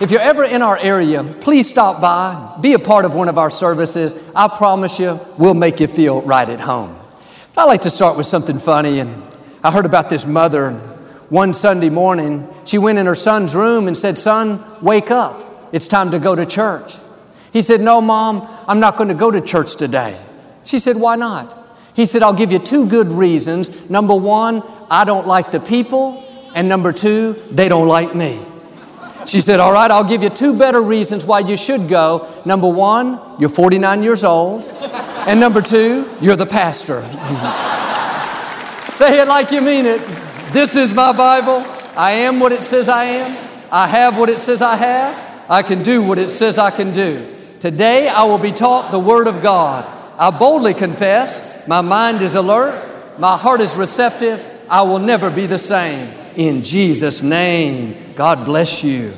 if you're ever in our area, please stop by, be a part of one of our services. I promise you, we'll make you feel right at home. I like to start with something funny, and I heard about this mother one Sunday morning. She went in her son's room and said, Son, wake up. It's time to go to church. He said, No, mom, I'm not going to go to church today. She said, Why not? He said, I'll give you two good reasons. Number one, I don't like the people, and number two, they don't like me. She said, All right, I'll give you two better reasons why you should go. Number one, you're 49 years old. And number two, you're the pastor. Say it like you mean it. This is my Bible. I am what it says I am. I have what it says I have. I can do what it says I can do. Today I will be taught the Word of God. I boldly confess, my mind is alert, my heart is receptive. I will never be the same. In Jesus' name, God bless you.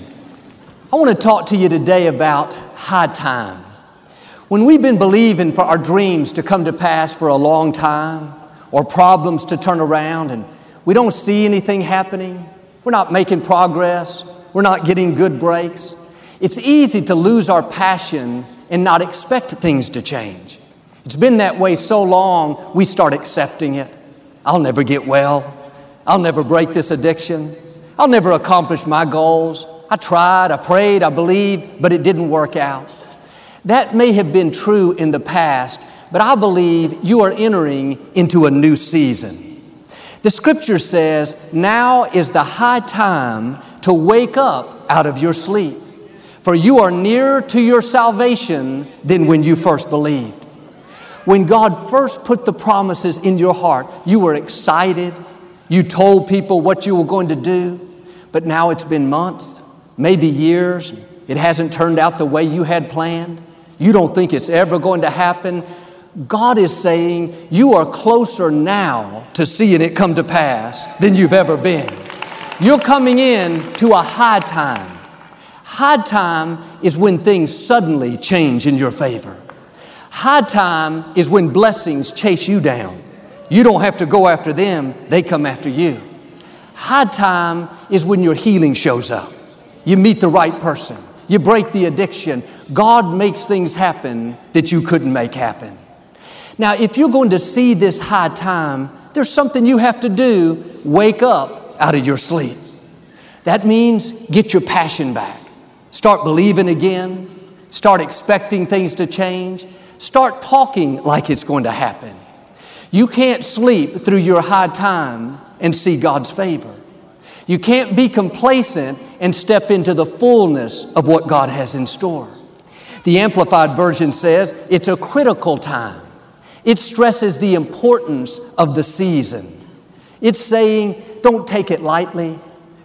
I want to talk to you today about high time. When we've been believing for our dreams to come to pass for a long time, or problems to turn around, and we don't see anything happening, we're not making progress, we're not getting good breaks, it's easy to lose our passion and not expect things to change. It's been that way so long, we start accepting it. I'll never get well. I'll never break this addiction. I'll never accomplish my goals. I tried, I prayed, I believed, but it didn't work out. That may have been true in the past, but I believe you are entering into a new season. The scripture says, Now is the high time to wake up out of your sleep, for you are nearer to your salvation than when you first believed. When God first put the promises in your heart, you were excited, you told people what you were going to do, but now it's been months, maybe years. It hasn't turned out the way you had planned. You don't think it's ever going to happen. God is saying you are closer now to seeing it come to pass than you've ever been. You're coming in to a high time. High time is when things suddenly change in your favor. High time is when blessings chase you down. You don't have to go after them, they come after you. High time is when your healing shows up. You meet the right person. You break the addiction. God makes things happen that you couldn't make happen. Now, if you're going to see this high time, there's something you have to do. Wake up out of your sleep. That means get your passion back. Start believing again. Start expecting things to change. Start talking like it's going to happen. You can't sleep through your high time and see God's favor. You can't be complacent and step into the fullness of what God has in store. The Amplified Version says it's a critical time. It stresses the importance of the season. It's saying, don't take it lightly.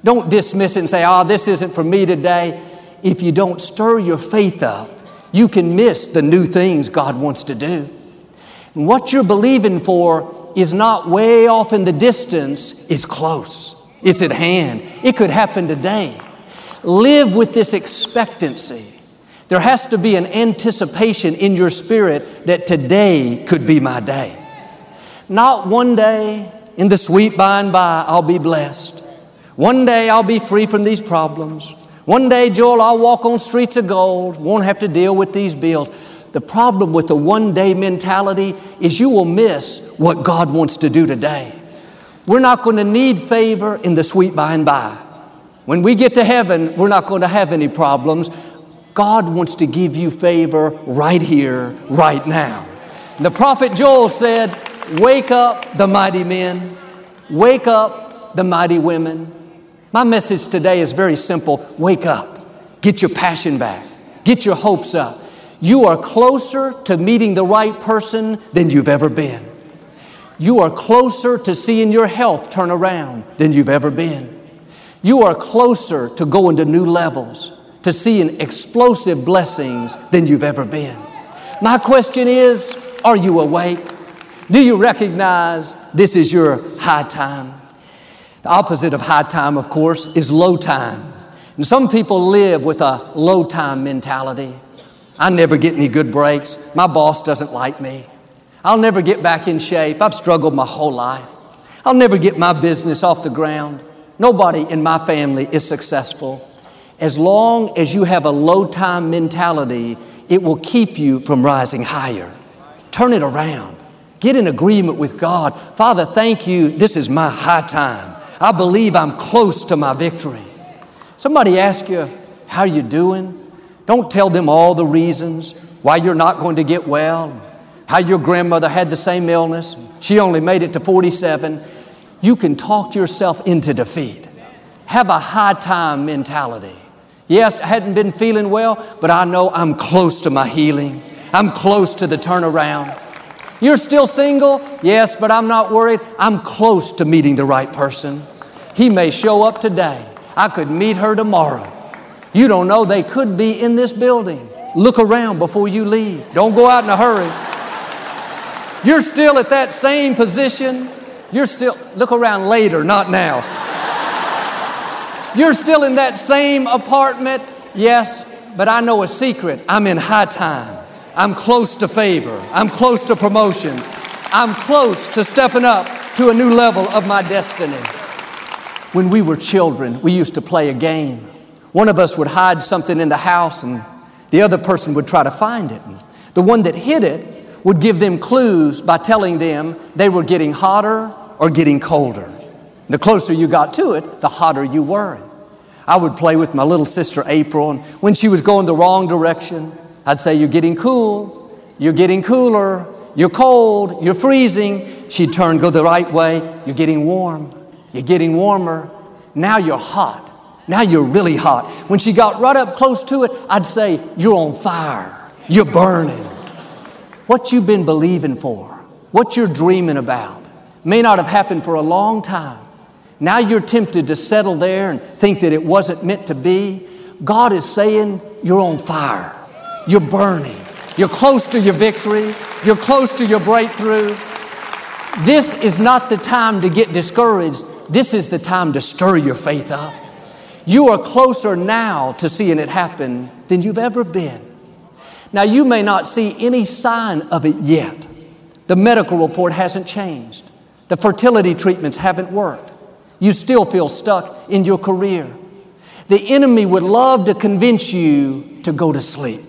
Don't dismiss it and say, oh, this isn't for me today. If you don't stir your faith up, you can miss the new things God wants to do. What you're believing for is not way off in the distance, it's close. It's at hand. It could happen today. Live with this expectancy. There has to be an anticipation in your spirit that today could be my day. Not one day in the sweet by and by I'll be blessed. One day I'll be free from these problems. One day, Joel, I'll walk on streets of gold, won't have to deal with these bills. The problem with the one day mentality is you will miss what God wants to do today. We're not going to need favor in the sweet by and by. When we get to heaven, we're not going to have any problems. God wants to give you favor right here, right now. The prophet Joel said, Wake up, the mighty men. Wake up, the mighty women. My message today is very simple wake up, get your passion back, get your hopes up. You are closer to meeting the right person than you've ever been. You are closer to seeing your health turn around than you've ever been. You are closer to going to new levels, to seeing explosive blessings than you've ever been. My question is are you awake? Do you recognize this is your high time? The opposite of high time, of course, is low time. And some people live with a low time mentality. I never get any good breaks. My boss doesn't like me. I'll never get back in shape. I've struggled my whole life. I'll never get my business off the ground. Nobody in my family is successful. As long as you have a low time mentality, it will keep you from rising higher. Turn it around. Get in agreement with God. Father, thank you. This is my high time. I believe I'm close to my victory. Somebody ask you, how you doing? Don't tell them all the reasons why you're not going to get well, how your grandmother had the same illness. She only made it to 47. You can talk yourself into defeat. Have a high time mentality. Yes, I hadn't been feeling well, but I know I'm close to my healing. I'm close to the turnaround. You're still single? Yes, but I'm not worried. I'm close to meeting the right person. He may show up today. I could meet her tomorrow. You don't know, they could be in this building. Look around before you leave. Don't go out in a hurry. You're still at that same position. You're still, look around later, not now. You're still in that same apartment. Yes, but I know a secret. I'm in high time. I'm close to favor. I'm close to promotion. I'm close to stepping up to a new level of my destiny. When we were children, we used to play a game. One of us would hide something in the house and the other person would try to find it. The one that hid it would give them clues by telling them they were getting hotter or getting colder. The closer you got to it, the hotter you were. I would play with my little sister April, and when she was going the wrong direction, I'd say, You're getting cool, you're getting cooler, you're cold, you're freezing. She'd turn, go the right way, you're getting warm, you're getting warmer. Now you're hot. Now you're really hot. When she got right up close to it, I'd say, You're on fire, you're burning. What you've been believing for, what you're dreaming about, may not have happened for a long time. Now you're tempted to settle there and think that it wasn't meant to be. God is saying, You're on fire. You're burning. You're close to your victory. You're close to your breakthrough. This is not the time to get discouraged. This is the time to stir your faith up. You are closer now to seeing it happen than you've ever been. Now, you may not see any sign of it yet. The medical report hasn't changed. The fertility treatments haven't worked. You still feel stuck in your career. The enemy would love to convince you to go to sleep.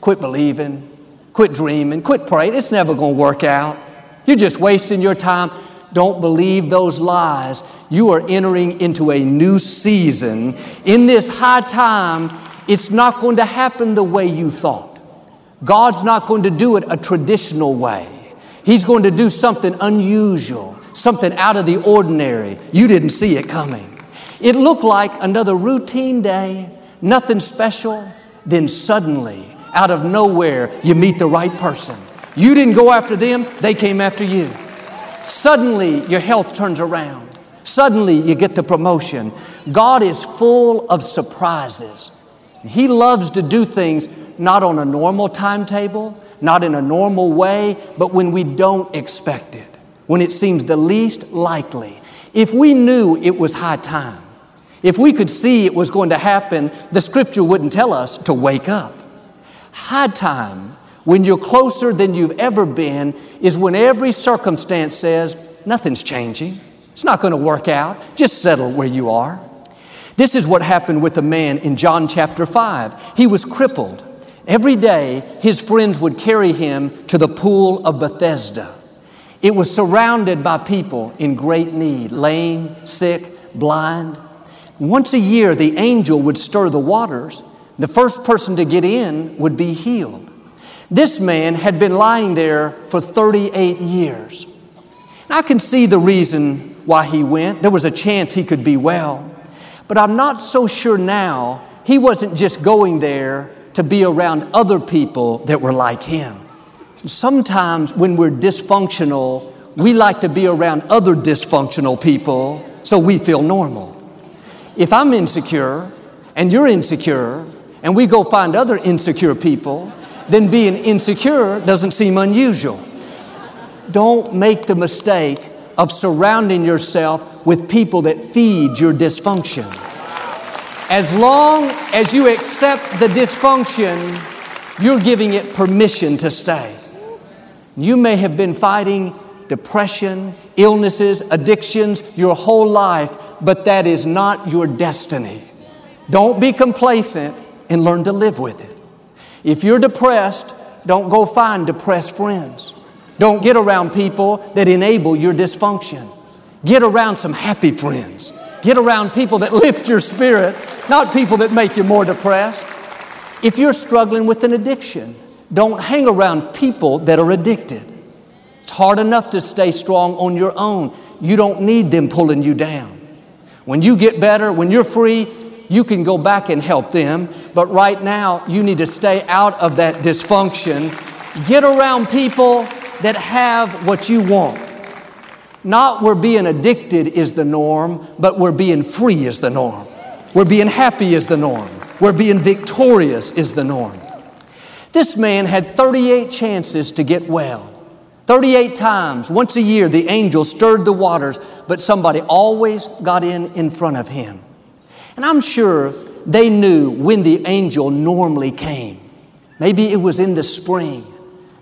Quit believing, quit dreaming, quit praying. It's never going to work out. You're just wasting your time. Don't believe those lies. You are entering into a new season. In this high time, it's not going to happen the way you thought. God's not going to do it a traditional way. He's going to do something unusual, something out of the ordinary. You didn't see it coming. It looked like another routine day, nothing special. Then suddenly, out of nowhere, you meet the right person. You didn't go after them, they came after you. Suddenly, your health turns around. Suddenly, you get the promotion. God is full of surprises. He loves to do things not on a normal timetable, not in a normal way, but when we don't expect it, when it seems the least likely. If we knew it was high time, if we could see it was going to happen, the scripture wouldn't tell us to wake up. High time, when you're closer than you've ever been, is when every circumstance says, nothing's changing. It's not going to work out. Just settle where you are. This is what happened with a man in John chapter 5. He was crippled. Every day, his friends would carry him to the pool of Bethesda. It was surrounded by people in great need, lame, sick, blind. Once a year, the angel would stir the waters the first person to get in would be healed. This man had been lying there for 38 years. And I can see the reason why he went. There was a chance he could be well. But I'm not so sure now he wasn't just going there to be around other people that were like him. Sometimes when we're dysfunctional, we like to be around other dysfunctional people so we feel normal. If I'm insecure and you're insecure, and we go find other insecure people, then being insecure doesn't seem unusual. Don't make the mistake of surrounding yourself with people that feed your dysfunction. As long as you accept the dysfunction, you're giving it permission to stay. You may have been fighting depression, illnesses, addictions your whole life, but that is not your destiny. Don't be complacent and learn to live with it. If you're depressed, don't go find depressed friends. Don't get around people that enable your dysfunction. Get around some happy friends. Get around people that lift your spirit, not people that make you more depressed. If you're struggling with an addiction, don't hang around people that are addicted. It's hard enough to stay strong on your own. You don't need them pulling you down. When you get better, when you're free, you can go back and help them. But right now, you need to stay out of that dysfunction. Get around people that have what you want. Not where being addicted is the norm, but where being free is the norm. Where being happy is the norm. Where being victorious is the norm. This man had 38 chances to get well. 38 times, once a year, the angel stirred the waters, but somebody always got in in front of him. And I'm sure they knew when the angel normally came. Maybe it was in the spring.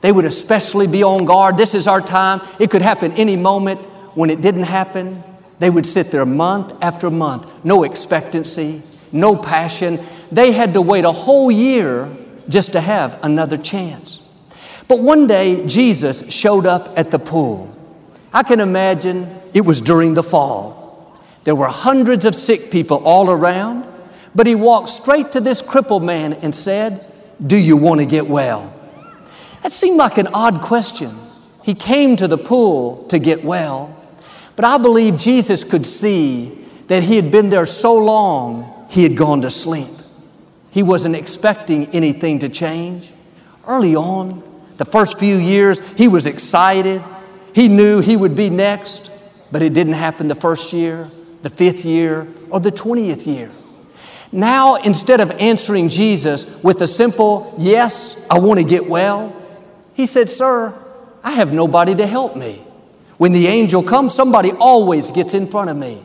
They would especially be on guard. This is our time. It could happen any moment when it didn't happen, they would sit there month after month, no expectancy, no passion. They had to wait a whole year just to have another chance. But one day, Jesus showed up at the pool. I can imagine it was during the fall. There were hundreds of sick people all around, but he walked straight to this crippled man and said, Do you want to get well? That seemed like an odd question. He came to the pool to get well. But I believe Jesus could see that he had been there so long, he had gone to sleep. He wasn't expecting anything to change. Early on, the first few years, he was excited. He knew he would be next, but it didn't happen the first year, the fifth year, or the 20th year. Now, instead of answering Jesus with a simple, Yes, I want to get well, he said, Sir, I have nobody to help me. When the angel comes, somebody always gets in front of me.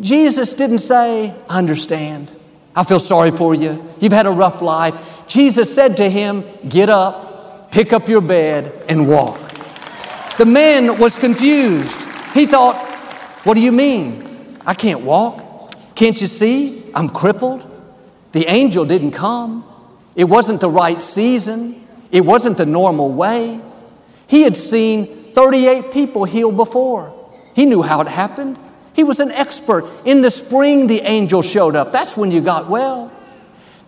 Jesus didn't say, I understand. I feel sorry for you. You've had a rough life. Jesus said to him, Get up, pick up your bed, and walk. The man was confused. He thought, What do you mean? I can't walk. Can't you see? I'm crippled. The angel didn't come. It wasn't the right season. It wasn't the normal way. He had seen 38 people healed before. He knew how it happened. He was an expert. In the spring, the angel showed up. That's when you got well.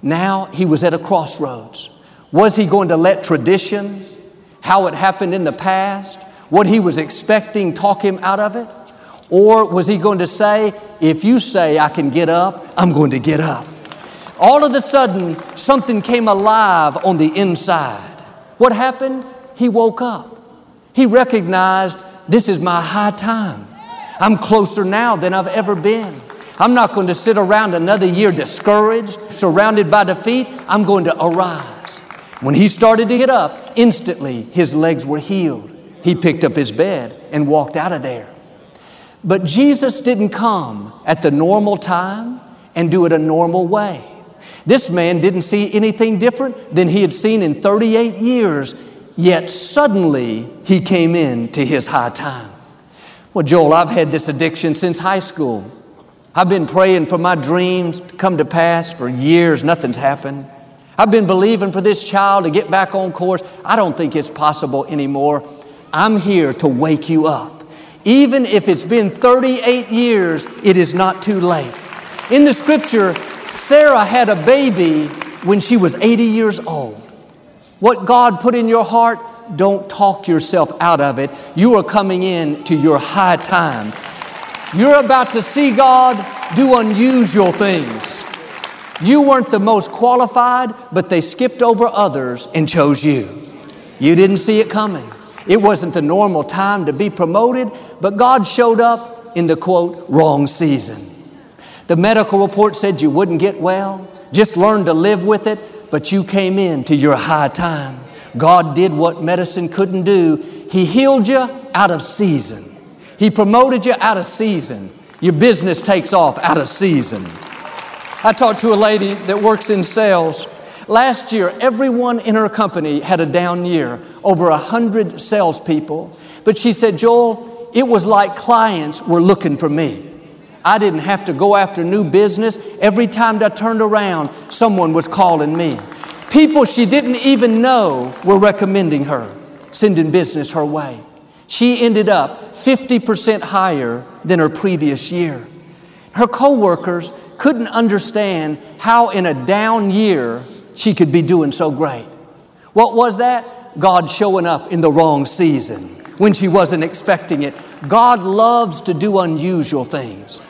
Now he was at a crossroads. Was he going to let tradition, how it happened in the past, what he was expecting, talk him out of it? Or was he going to say, if you say I can get up, I'm going to get up? All of a sudden, something came alive on the inside. What happened? He woke up. He recognized this is my high time. I'm closer now than I've ever been. I'm not going to sit around another year discouraged, surrounded by defeat. I'm going to arise. When he started to get up, instantly his legs were healed. He picked up his bed and walked out of there. But Jesus didn't come at the normal time and do it a normal way. This man didn't see anything different than he had seen in 38 years Yet suddenly he came in to his high time. Well, Joel, I've had this addiction since high school. I've been praying for my dreams to come to pass for years. Nothing's happened. I've been believing for this child to get back on course. I don't think it's possible anymore. I'm here to wake you up. Even if it's been 38 years, it is not too late. In the scripture, Sarah had a baby when she was 80 years old. What God put in your heart, don't talk yourself out of it. You are coming in to your high time. You're about to see God do unusual things. You weren't the most qualified, but they skipped over others and chose you. You didn't see it coming. It wasn't the normal time to be promoted, but God showed up in the quote, wrong season. The medical report said you wouldn't get well. just learn to live with it, but you came in to your high time. God did what medicine couldn't do. He healed you out of season. He promoted you out of season. Your business takes off out of season. I talked to a lady that works in sales. Last year, everyone in her company had a down year, over a hundred salespeople. But she said, Joel, it was like clients were looking for me. I didn't have to go after new business. Every time I turned around, someone was calling me. People she didn't even know were recommending her, sending business her way. She ended up 50% higher than her previous year. Her coworkers couldn't understand how in a down year she could be doing so great. What was that? God showing up in the wrong season when she wasn't expecting it. God loves to do unusual things.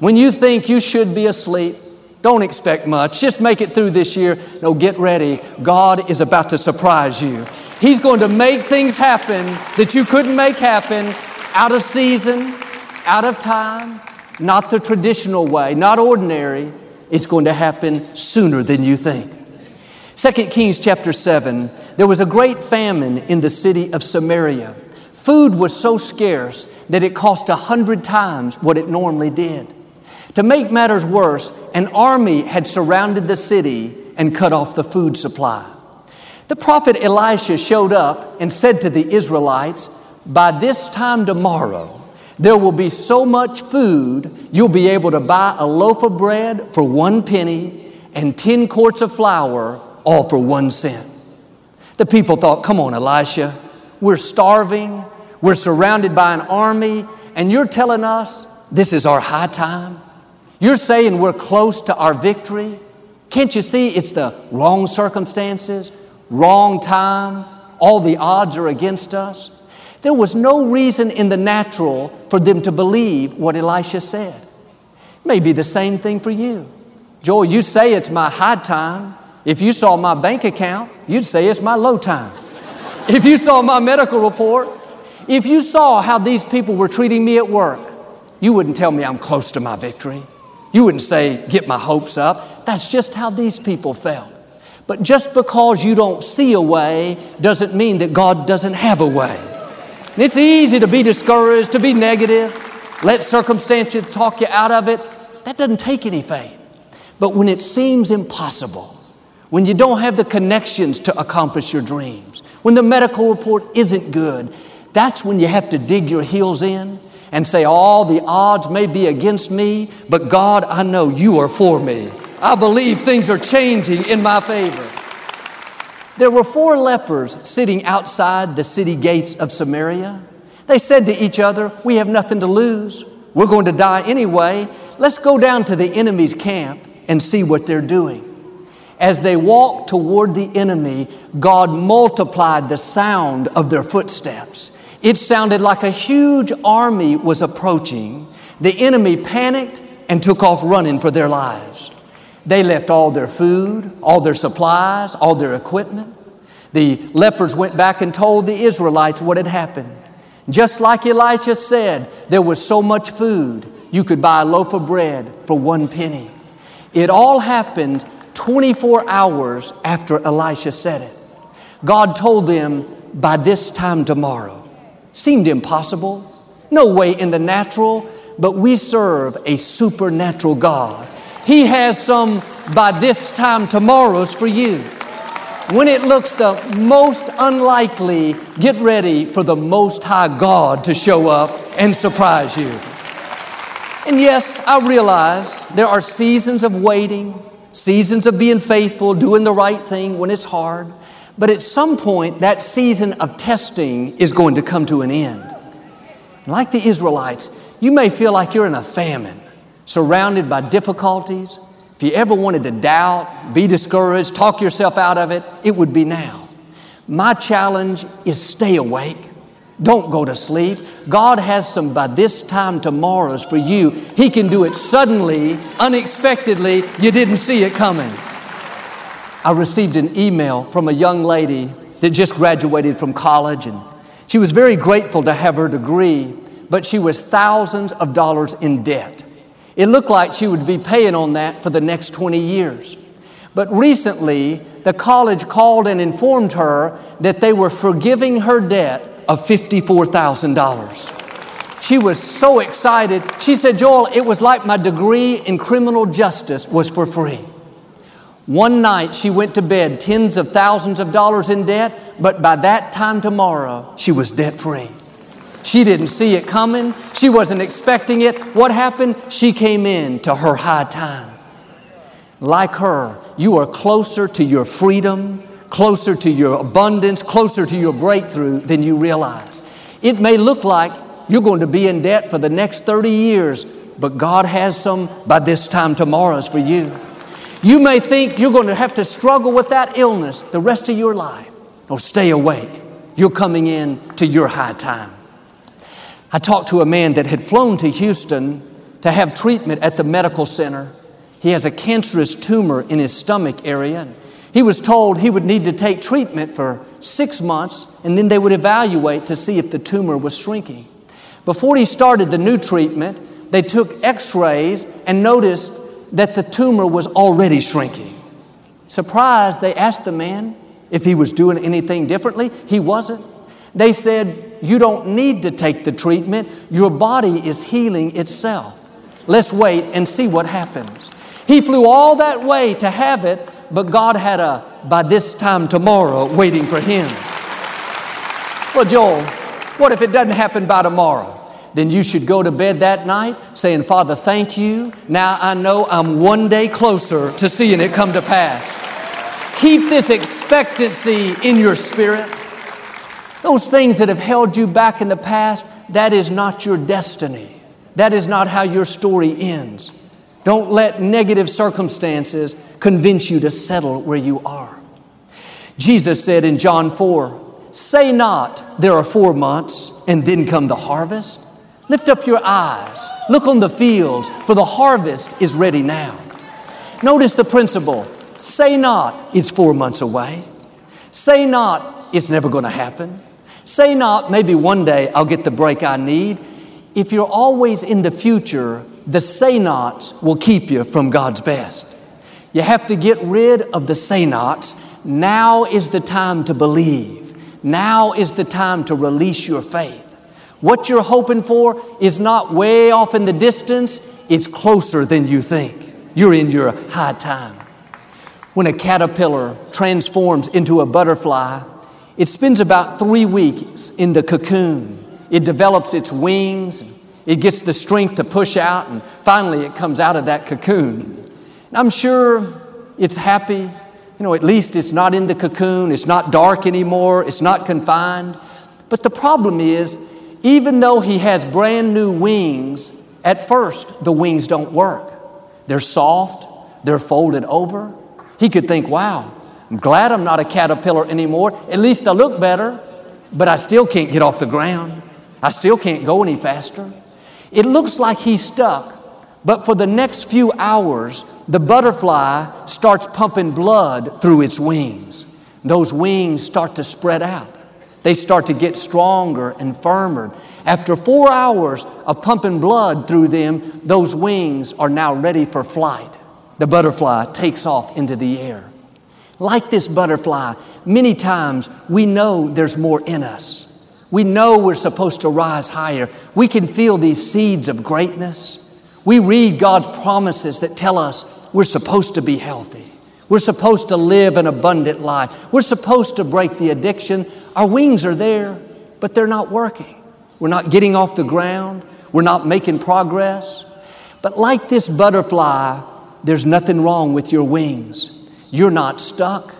When you think you should be asleep, don't expect much. Just make it through this year. No, get ready. God is about to surprise you. He's going to make things happen that you couldn't make happen out of season, out of time, not the traditional way, not ordinary. It's going to happen sooner than you think. 2 Kings chapter 7, there was a great famine in the city of Samaria. Food was so scarce that it cost a hundred times what it normally did. To make matters worse, an army had surrounded the city and cut off the food supply. The prophet Elisha showed up and said to the Israelites, By this time tomorrow, there will be so much food, you'll be able to buy a loaf of bread for one penny and 10 quarts of flour, all for one cent. The people thought, Come on, Elisha, we're starving, we're surrounded by an army, and you're telling us this is our high time? You're saying we're close to our victory? Can't you see it's the wrong circumstances, wrong time, all the odds are against us? There was no reason in the natural for them to believe what Elisha said. Maybe the same thing for you. Joel, you say it's my high time. If you saw my bank account, you'd say it's my low time. if you saw my medical report, if you saw how these people were treating me at work, you wouldn't tell me I'm close to my victory. You wouldn't say, get my hopes up. That's just how these people felt. But just because you don't see a way doesn't mean that God doesn't have a way. And it's easy to be discouraged, to be negative, let circumstances talk you out of it. That doesn't take any faith. But when it seems impossible, when you don't have the connections to accomplish your dreams, when the medical report isn't good, that's when you have to dig your heels in and say, All the odds may be against me, but God, I know you are for me. I believe things are changing in my favor. There were four lepers sitting outside the city gates of Samaria. They said to each other, We have nothing to lose. We're going to die anyway. Let's go down to the enemy's camp and see what they're doing. As they walked toward the enemy, God multiplied the sound of their footsteps. It sounded like a huge army was approaching. The enemy panicked and took off running for their lives. They left all their food, all their supplies, all their equipment. The lepers went back and told the Israelites what had happened. Just like Elisha said, there was so much food, you could buy a loaf of bread for one penny. It all happened 24 hours after Elisha said it. God told them, by this time tomorrow, Seemed impossible. No way in the natural, but we serve a supernatural God. He has some by this time tomorrows for you. When it looks the most unlikely, get ready for the Most High God to show up and surprise you. And yes, I realize there are seasons of waiting, seasons of being faithful, doing the right thing when it's hard. But at some point, that season of testing is going to come to an end. Like the Israelites, you may feel like you're in a famine, surrounded by difficulties. If you ever wanted to doubt, be discouraged, talk yourself out of it, it would be now. My challenge is stay awake. Don't go to sleep. God has some by this time tomorrows for you. He can do it suddenly, unexpectedly. You didn't see it coming. I received an email from a young lady that just graduated from college, and she was very grateful to have her degree, but she was thousands of dollars in debt. It looked like she would be paying on that for the next 20 years. But recently, the college called and informed her that they were forgiving her debt of $54,000. She was so excited. She said, Joel, it was like my degree in criminal justice was for free. One night she went to bed tens of thousands of dollars in debt, but by that time tomorrow, she was debt free. She didn't see it coming. She wasn't expecting it. What happened? She came in to her high time. Like her, you are closer to your freedom, closer to your abundance, closer to your breakthrough than you realize. It may look like you're going to be in debt for the next 30 years, but God has some by this time tomorrow's for you. You may think you're going to have to struggle with that illness the rest of your life. No, stay awake. You're coming in to your high time. I talked to a man that had flown to Houston to have treatment at the medical center. He has a cancerous tumor in his stomach area. He was told he would need to take treatment for six months and then they would evaluate to see if the tumor was shrinking. Before he started the new treatment, they took x rays and noticed that the tumor was already shrinking. Surprised, they asked the man if he was doing anything differently. He wasn't. They said, You don't need to take the treatment, your body is healing itself. Let's wait and see what happens. He flew all that way to have it, but God had a by this time tomorrow waiting for him. Well, Joel, what if it doesn't happen by tomorrow? Then you should go to bed that night saying, Father, thank you. Now I know I'm one day closer to seeing it come to pass. Keep this expectancy in your spirit. Those things that have held you back in the past, that is not your destiny. That is not how your story ends. Don't let negative circumstances convince you to settle where you are. Jesus said in John 4, Say not, there are four months, and then come the harvest. Lift up your eyes, look on the fields, for the harvest is ready now. Notice the principle say not, it's four months away. Say not, it's never going to happen. Say not, maybe one day I'll get the break I need. If you're always in the future, the say nots will keep you from God's best. You have to get rid of the say nots. Now is the time to believe. Now is the time to release your faith. What you're hoping for is not way off in the distance, it's closer than you think. You're in your high time. When a caterpillar transforms into a butterfly, it spends about three weeks in the cocoon. It develops its wings, it gets the strength to push out, and finally it comes out of that cocoon. And I'm sure it's happy. You know, at least it's not in the cocoon, it's not dark anymore, it's not confined. But the problem is, even though he has brand new wings, at first the wings don't work. They're soft, they're folded over. He could think, wow, I'm glad I'm not a caterpillar anymore. At least I look better, but I still can't get off the ground. I still can't go any faster. It looks like he's stuck, but for the next few hours, the butterfly starts pumping blood through its wings. Those wings start to spread out. They start to get stronger and firmer. After four hours of pumping blood through them, those wings are now ready for flight. The butterfly takes off into the air. Like this butterfly, many times we know there's more in us. We know we're supposed to rise higher. We can feel these seeds of greatness. We read God's promises that tell us we're supposed to be healthy. We're supposed to live an abundant life. We're supposed to break the addiction. Our wings are there, but they're not working. We're not getting off the ground. We're not making progress. But like this butterfly, there's nothing wrong with your wings. You're not stuck.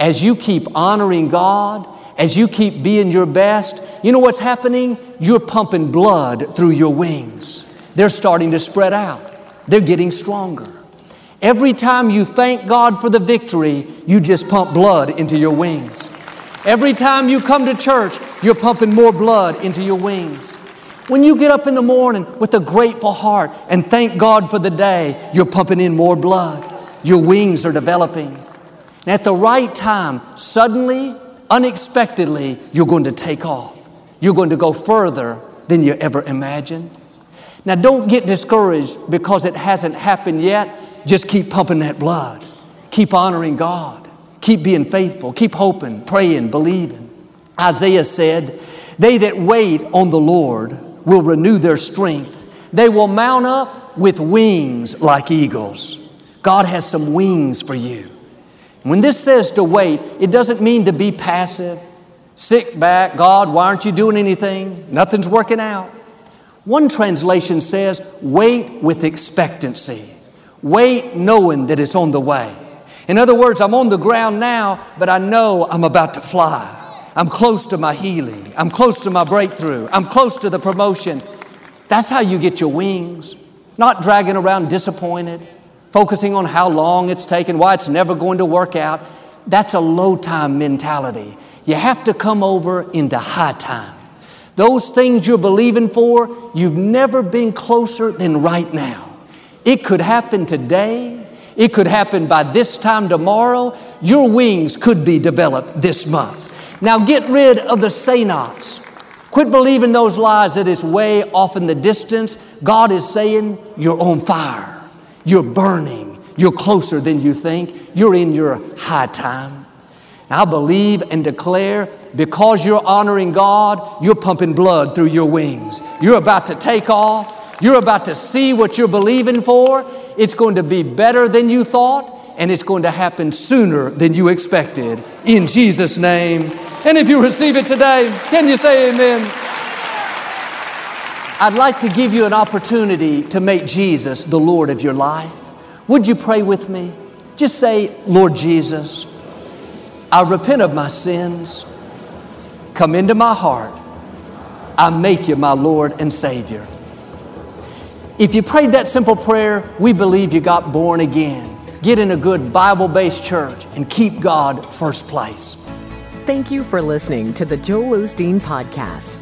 As you keep honoring God, as you keep being your best, you know what's happening? You're pumping blood through your wings. They're starting to spread out, they're getting stronger. Every time you thank God for the victory, you just pump blood into your wings. Every time you come to church, you're pumping more blood into your wings. When you get up in the morning with a grateful heart and thank God for the day, you're pumping in more blood. Your wings are developing. And at the right time, suddenly unexpectedly, you're going to take off. You're going to go further than you ever imagined. Now, don't get discouraged because it hasn't happened yet. Just keep pumping that blood. keep honoring God, keep being faithful, keep hoping, praying, believing. Isaiah said, They that wait on the Lord will renew their strength. They will mount up with wings like eagles. God has some wings for you. When this says to wait, it doesn't mean to be passive, sit back, God, why aren't you doing anything? Nothing's working out. One translation says, wait with expectancy. Wait knowing that it's on the way. In other words, I'm on the ground now, but I know I'm about to fly. I'm close to my healing. I'm close to my breakthrough. I'm close to the promotion. That's how you get your wings. Not dragging around disappointed, focusing on how long it's taken, why it's never going to work out. That's a low time mentality. You have to come over into high time. Those things you're believing for, you've never been closer than right now. It could happen today. It could happen by this time tomorrow. Your wings could be developed this month. Now get rid of the say nots. Quit believing those lies that it's way off in the distance. God is saying, You're on fire. You're burning. You're closer than you think. You're in your high time. I believe and declare because you're honoring God, you're pumping blood through your wings. You're about to take off. You're about to see what you're believing for. It's going to be better than you thought, and it's going to happen sooner than you expected. In Jesus' name. And if you receive it today, can you say amen? I'd like to give you an opportunity to make Jesus the Lord of your life. Would you pray with me? Just say, Lord Jesus, I repent of my sins. Come into my heart. I make you my Lord and Savior. If you prayed that simple prayer, we believe you got born again. Get in a good Bible based church and keep God first place. Thank you for listening to the Joel Osteen Podcast.